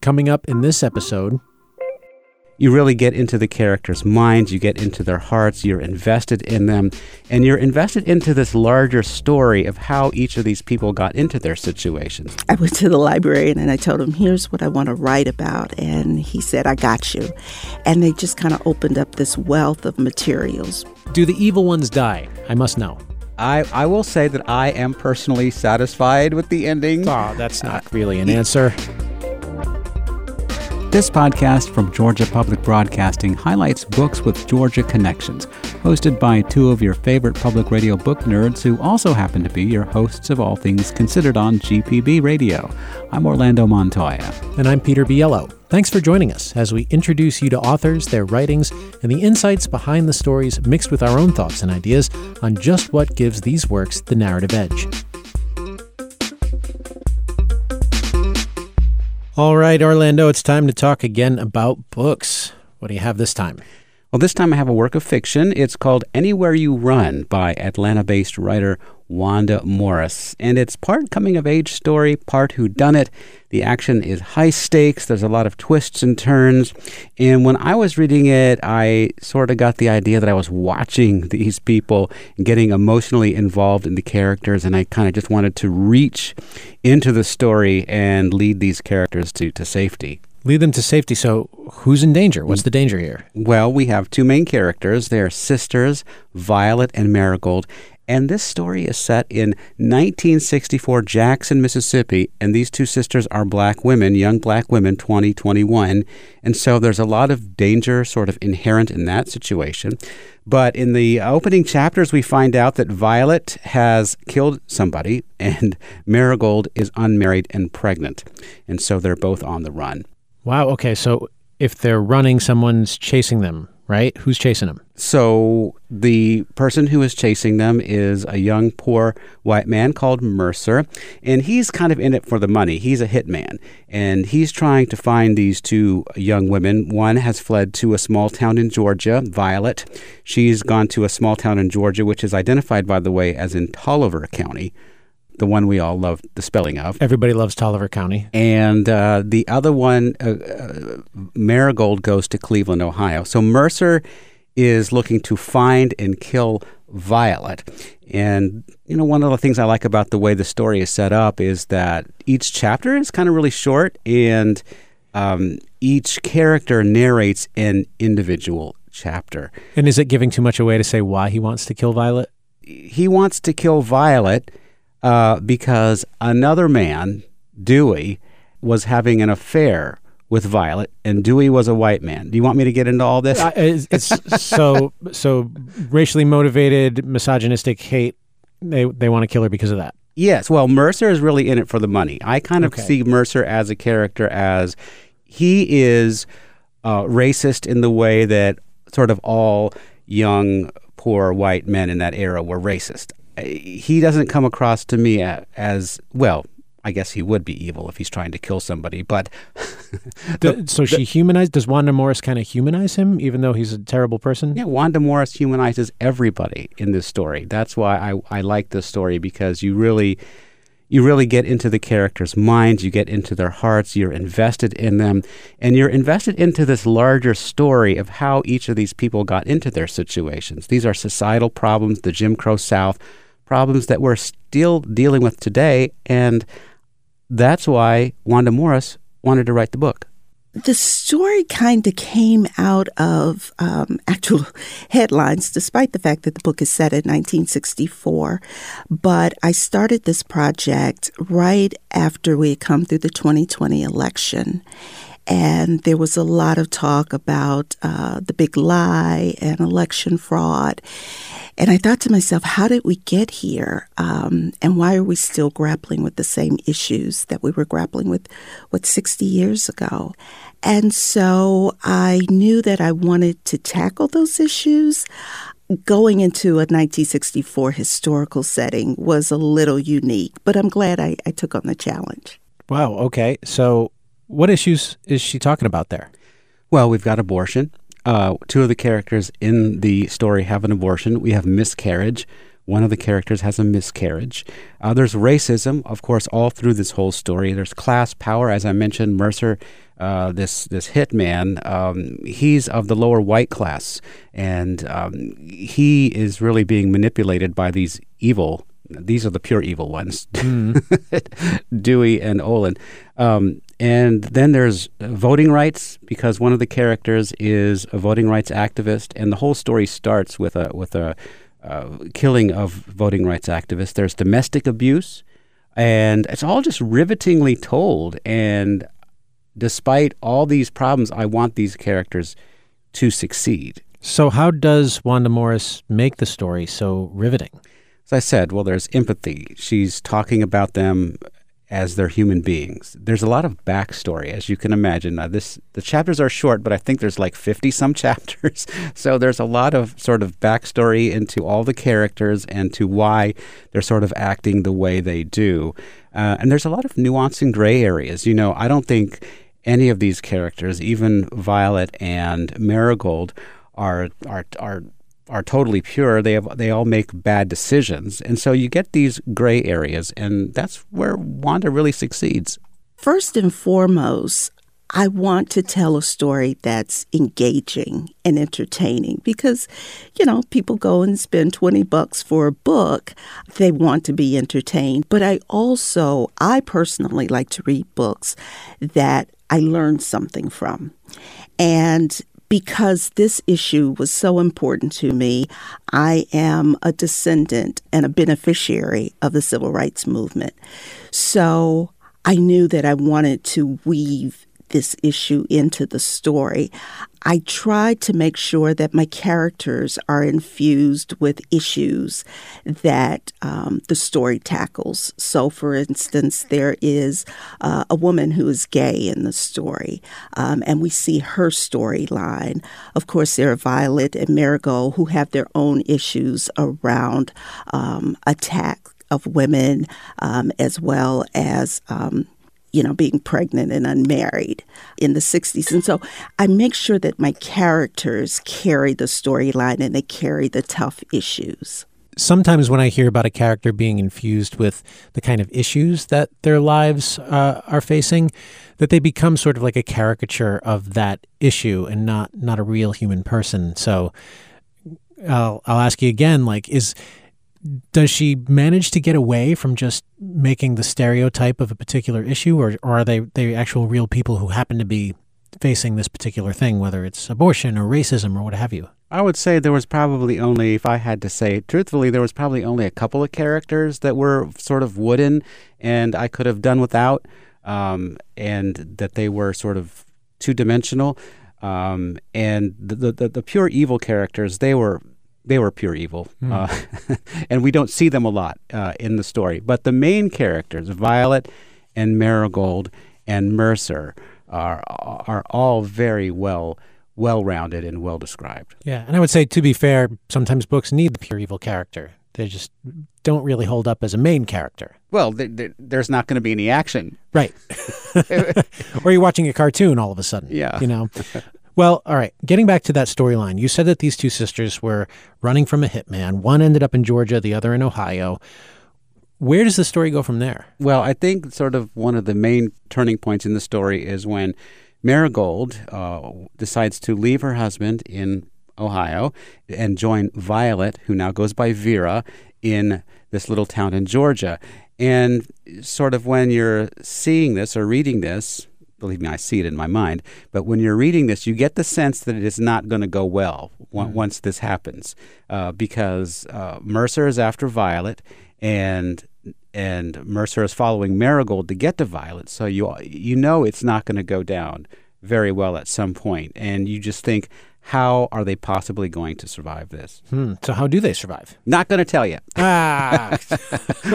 Coming up in this episode, you really get into the characters' minds, you get into their hearts, you're invested in them, and you're invested into this larger story of how each of these people got into their situations. I went to the librarian and I told him, Here's what I want to write about. And he said, I got you. And they just kind of opened up this wealth of materials. do the evil ones die? I must know. I, I will say that I am personally satisfied with the ending. Oh, that's not really an answer. This podcast from Georgia Public Broadcasting highlights books with Georgia connections, hosted by two of your favorite public radio book nerds who also happen to be your hosts of all things considered on GPB Radio. I'm Orlando Montoya. And I'm Peter Biello. Thanks for joining us as we introduce you to authors, their writings, and the insights behind the stories mixed with our own thoughts and ideas on just what gives these works the narrative edge. All right, Orlando, it's time to talk again about books. What do you have this time? Well, this time I have a work of fiction. It's called Anywhere You Run by Atlanta based writer Wanda Morris. And it's part coming of age story, part who done it. The action is high stakes. There's a lot of twists and turns. And when I was reading it, I sort of got the idea that I was watching these people getting emotionally involved in the characters. And I kind of just wanted to reach into the story and lead these characters to, to safety. Lead them to safety. So, who's in danger? What's mm. the danger here? Well, we have two main characters. They're sisters, Violet and Marigold. And this story is set in 1964 Jackson, Mississippi. And these two sisters are black women, young black women, 20, 21. And so there's a lot of danger sort of inherent in that situation. But in the opening chapters, we find out that Violet has killed somebody and Marigold is unmarried and pregnant. And so they're both on the run. Wow. Okay. So, if they're running, someone's chasing them, right? Who's chasing them? So the person who is chasing them is a young, poor white man called Mercer, and he's kind of in it for the money. He's a hitman, and he's trying to find these two young women. One has fled to a small town in Georgia, Violet. She's gone to a small town in Georgia, which is identified, by the way, as in Taliaferro County, the one we all love the spelling of. Everybody loves Taliaferro County. And uh, the other one, uh, uh, Marigold, goes to Cleveland, Ohio. So Mercer is looking to find and kill Violet. And, you know, one of the things I like about the way the story is set up is that each chapter is kind of really short and um, each character narrates an individual chapter. And is it giving too much away to say why he wants to kill Violet? He wants to kill Violet uh, because another man, Dewey, was having an affair with Violet, and Dewey was a white man. Do you want me to get into all this? Uh, it's, it's so so racially motivated, misogynistic hate. They they want to kill her because of that. Yes. Well, Mercer is really in it for the money. I kind of Okay. see Mercer as a character as he is uh, racist in the way that sort of all young, poor white men in that era were racist. He doesn't come across to me as well. I guess he would be evil if he's trying to kill somebody, but D- so she humanized. Does Wanda Morris kind of humanize him, even though he's a terrible person? Yeah, Wanda Morris humanizes everybody in this story. That's why I, I like this story because you really you really get into the characters' minds, you get into their hearts, you're invested in them, and you're invested into this larger story of how each of these people got into their situations. These are societal problems, the Jim Crow South, problems that we're still dealing with today, and that's why Wanda Morris wanted to write the book. The story kind of came out of um, actual headlines, despite the fact that the book is set in 1964. But I started this project right after we had come through the 2020 election. And there was a lot of talk about uh, the big lie and election fraud. And I thought to myself, how did we get here? Um, and why are we still grappling with the same issues that we were grappling with, what, 60 years ago? And so I knew that I wanted to tackle those issues. Going into a 1964 historical setting was a little unique, but I'm glad I, I took on the challenge. Wow. Okay. So, what issues is she talking about there? Well, we've got abortion. Uh, two of the characters in the story have an abortion. We have miscarriage. One of the characters has a miscarriage. Uh, there's racism, of course, all through this whole story. There's class power, as I mentioned. Mercer, uh, this this hitman, um, he's of the lower white class, and um, he is really being manipulated by these evil. These are the pure evil ones, Dewey and Olin. Um, and then there's voting rights because one of the characters is a voting rights activist, and the whole story starts with a with a uh, killing of voting rights activists. There's domestic abuse, and it's all just rivetingly told. And despite all these problems, I want these characters to succeed. So, how does Wanda Morris make the story so riveting? As I said, well, there's empathy. She's talking about them as they're human beings. There's a lot of backstory, as you can imagine. Uh, this the chapters are short, but I think there's like 50 some chapters. so there's a lot of sort of backstory into all the characters and to why they're sort of acting the way they do. Uh, and there's a lot of nuance and gray areas. You know, I don't think any of these characters, even Violet and Marigold, are are are are totally pure. They have they all make bad decisions, and so you get these gray areas, and that's where Wanda really succeeds. First and foremost, I want to tell a story that's engaging and entertaining because, you know, people go and spend 20 bucks for a book. They want to be entertained. But I also, I personally like to read books that I learn something from. And because this issue was so important to me, I am a descendant and a beneficiary of the civil rights movement. So I knew that I wanted to weave this issue into the story. I try to make sure that my characters are infused with issues that um, the story tackles. So, for instance, there is uh, a woman who is gay in the story, um, and we see her storyline. Of course, there are Violet and Marigold who have their own issues around um, attack of women, um, as well as um, you know, being pregnant and unmarried in the 60s. And so I make sure that my characters carry the storyline and they carry the tough issues. Sometimes when I hear about a character being infused with the kind of issues that their lives uh, are facing, that they become sort of like a caricature of that issue and not not a real human person. So I'll I'll ask you again, like is does she manage to get away from just making the stereotype of a particular issue, or, or are they they actual real people who happen to be facing this particular thing, whether it's abortion or racism or what have you? I would say there was probably only, if I had to say truthfully, there was probably only a couple of characters that were sort of wooden and I could have done without, um, and that they were sort of two dimensional. Um, and the, the, the pure evil characters, they were they were pure evil, mm. uh, and we don't see them a lot uh, in the story. But the main characters, Violet and Marigold and Mercer, are are all very well well rounded and well described. Yeah, and I would say to be fair, sometimes books need the pure evil character. They just don't really hold up as a main character. Well, they, they, there's not going to be any action, right? or you're watching a cartoon all of a sudden. Yeah, you know. Well, all right. Getting back to that storyline, you said that these two sisters were running from a hitman. One ended up in Georgia, the other in Ohio. Where does the story go from there? Well, I think sort of one of the main turning points in the story is when Marigold uh, decides to leave her husband in Ohio and join Violet, who now goes by Vera, in this little town in Georgia. And sort of when you're seeing this or reading this, believe me, I see it in my mind. But when you're reading this, you get the sense that it is not going to go well mm-hmm. once this happens, uh, because uh, Mercer is after Violet, and and Mercer is following Marigold to get to Violet. So you you know it's not going to go down very well at some point, and you just think, how are they possibly going to survive this? Hmm. So, how do they survive? Not going to tell you. Ah.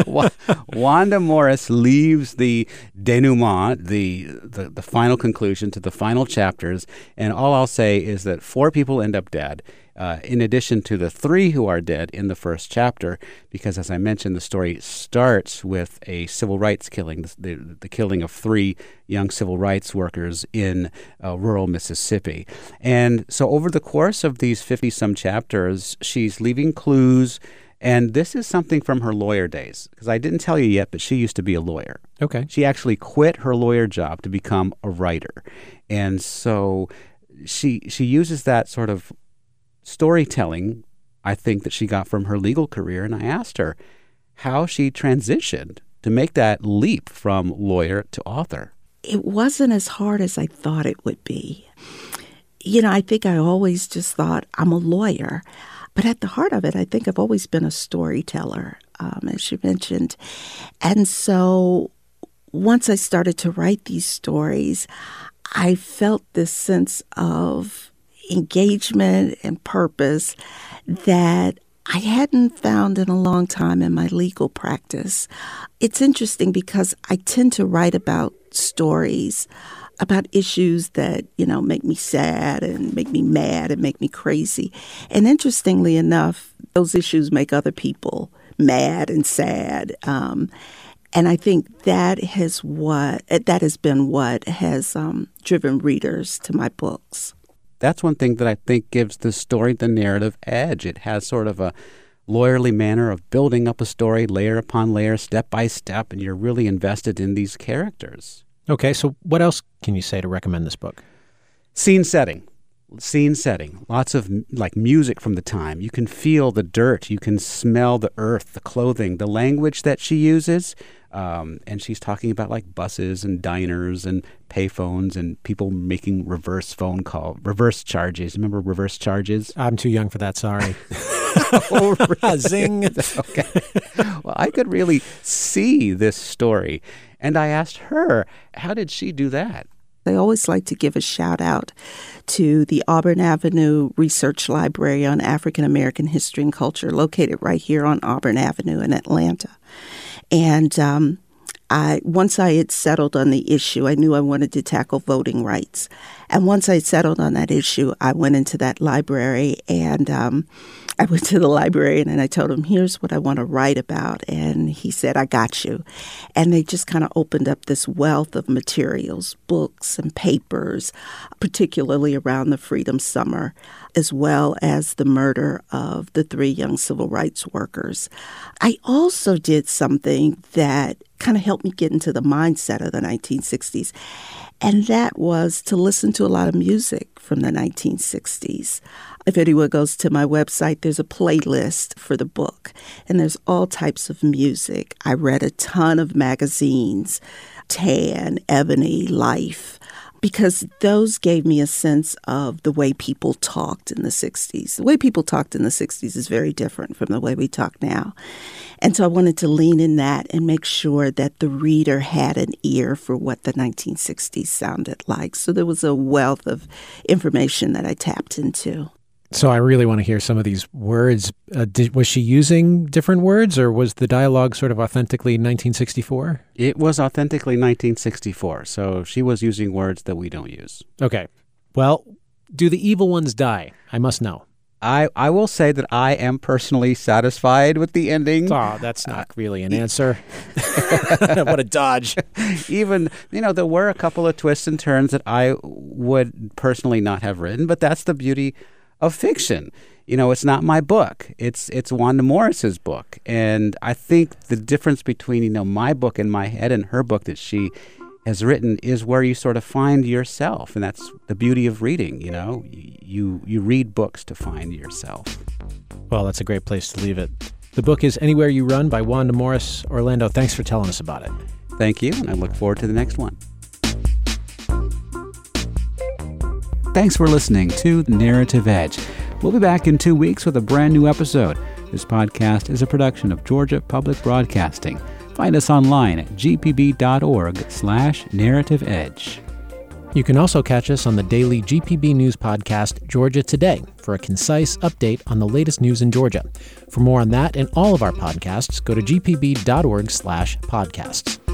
Wanda Morris leaves the denouement, the, the, the final conclusion to the final chapters, and all I'll say is that four people end up dead uh, in addition to the three who are dead in the first chapter, because as I mentioned, the story starts with a civil rights killing, the, the, the killing of three young civil rights workers in uh, rural Mississippi. And so over the course of these 50 some chapters, she's leaving clues And this is something from her lawyer days, because I didn't tell you yet, but she used to be a lawyer. Okay. She actually quit her lawyer job to become a writer. And so she she uses that sort of storytelling I think that she got from her legal career and I asked her how she transitioned to make that leap from lawyer to author. It wasn't as hard as I thought it would be. You know, I think I always just thought I'm a lawyer. But at the heart of it, I think I've always been a storyteller, um, as you mentioned. And so once I started to write these stories, I felt this sense of engagement and purpose that I hadn't found in a long time in my legal practice. It's interesting because I tend to write about stories about issues that, you know, make me sad and make me mad and make me crazy. And interestingly enough, those issues make other people mad and sad. Um, and I think that has what that has been what has um, driven readers to my books. That's one thing that I think gives the story the narrative edge. It has sort of a lawyerly manner of building up a story layer upon layer, step by step, and you're really invested in these characters. Okay, so what else can you say to recommend this book? Scene setting. Scene setting. Lots of like music from the time. You can feel the dirt. You can smell the earth, the clothing, the language that she uses. Um, and she's talking about like buses and diners and payphones and people making reverse phone call, reverse charges. Remember reverse charges? I'm too young for that. Sorry. oh, really? Zing. okay. Well, I could really see this story. And I asked her, how did she do that? I always like to give a shout out to the Auburn Avenue Research Library on African American History and Culture, located right here on Auburn Avenue in Atlanta. And um, I once I had settled on the issue, I knew I wanted to tackle voting rights. And once I settled on that issue, I went into that library and um, I went to the librarian and I told him, "Here's what I want to write about." And he said, "I got you." And they just kind of opened up this wealth of materials, books and papers, particularly around the Freedom Summer, as well as the murder of the three young civil rights workers. I also did something that kind of helped me get into the mindset of the 1960s. And that was to listen to a lot of music from the 1960s. If anyone goes to my website, there's a playlist for the book, and there's all types of music. I read a ton of magazines Tan, Ebony, Life because those gave me a sense of the way people talked in the 60s. The way people talked in the 60s is very different from the way we talk now. And so I wanted to lean in that and make sure that the reader had an ear for what the 1960s sounded like. So there was a wealth of information that I tapped into. So I really want to hear some of these words. Uh, did, was she using different words, or was the dialogue sort of authentically 1964? It was authentically 1964, so she was using words that we don't use. Okay. Well, do the evil ones die? I must know. I, I will say that I am personally satisfied with the ending. Oh, that's not really an answer. what a dodge. Even, you know, there were a couple of twists and turns that I would personally not have written, but that's the beauty of fiction. You know, it's not my book. It's it's Wanda Morris's book. And I think the difference between, you know, my book in my head and her book that she has written is where you sort of find yourself. And that's the beauty of reading, you know. You you read books to find yourself. Well, that's a great place to leave it. The book is Anywhere You Run by Wanda Morris. Orlando, thanks for telling us about it. Thank you, and I look forward to the next one. Thanks for listening to Narrative Edge. We'll be back in two weeks with a brand new episode. This podcast is a production of Georgia Public Broadcasting. Find us online at gpb.org slash narrative edge. You can also catch us on the daily GPB News podcast, Georgia Today, for a concise update on the latest news in Georgia. For more on that and all of our podcasts, go to gpb.org slash podcasts.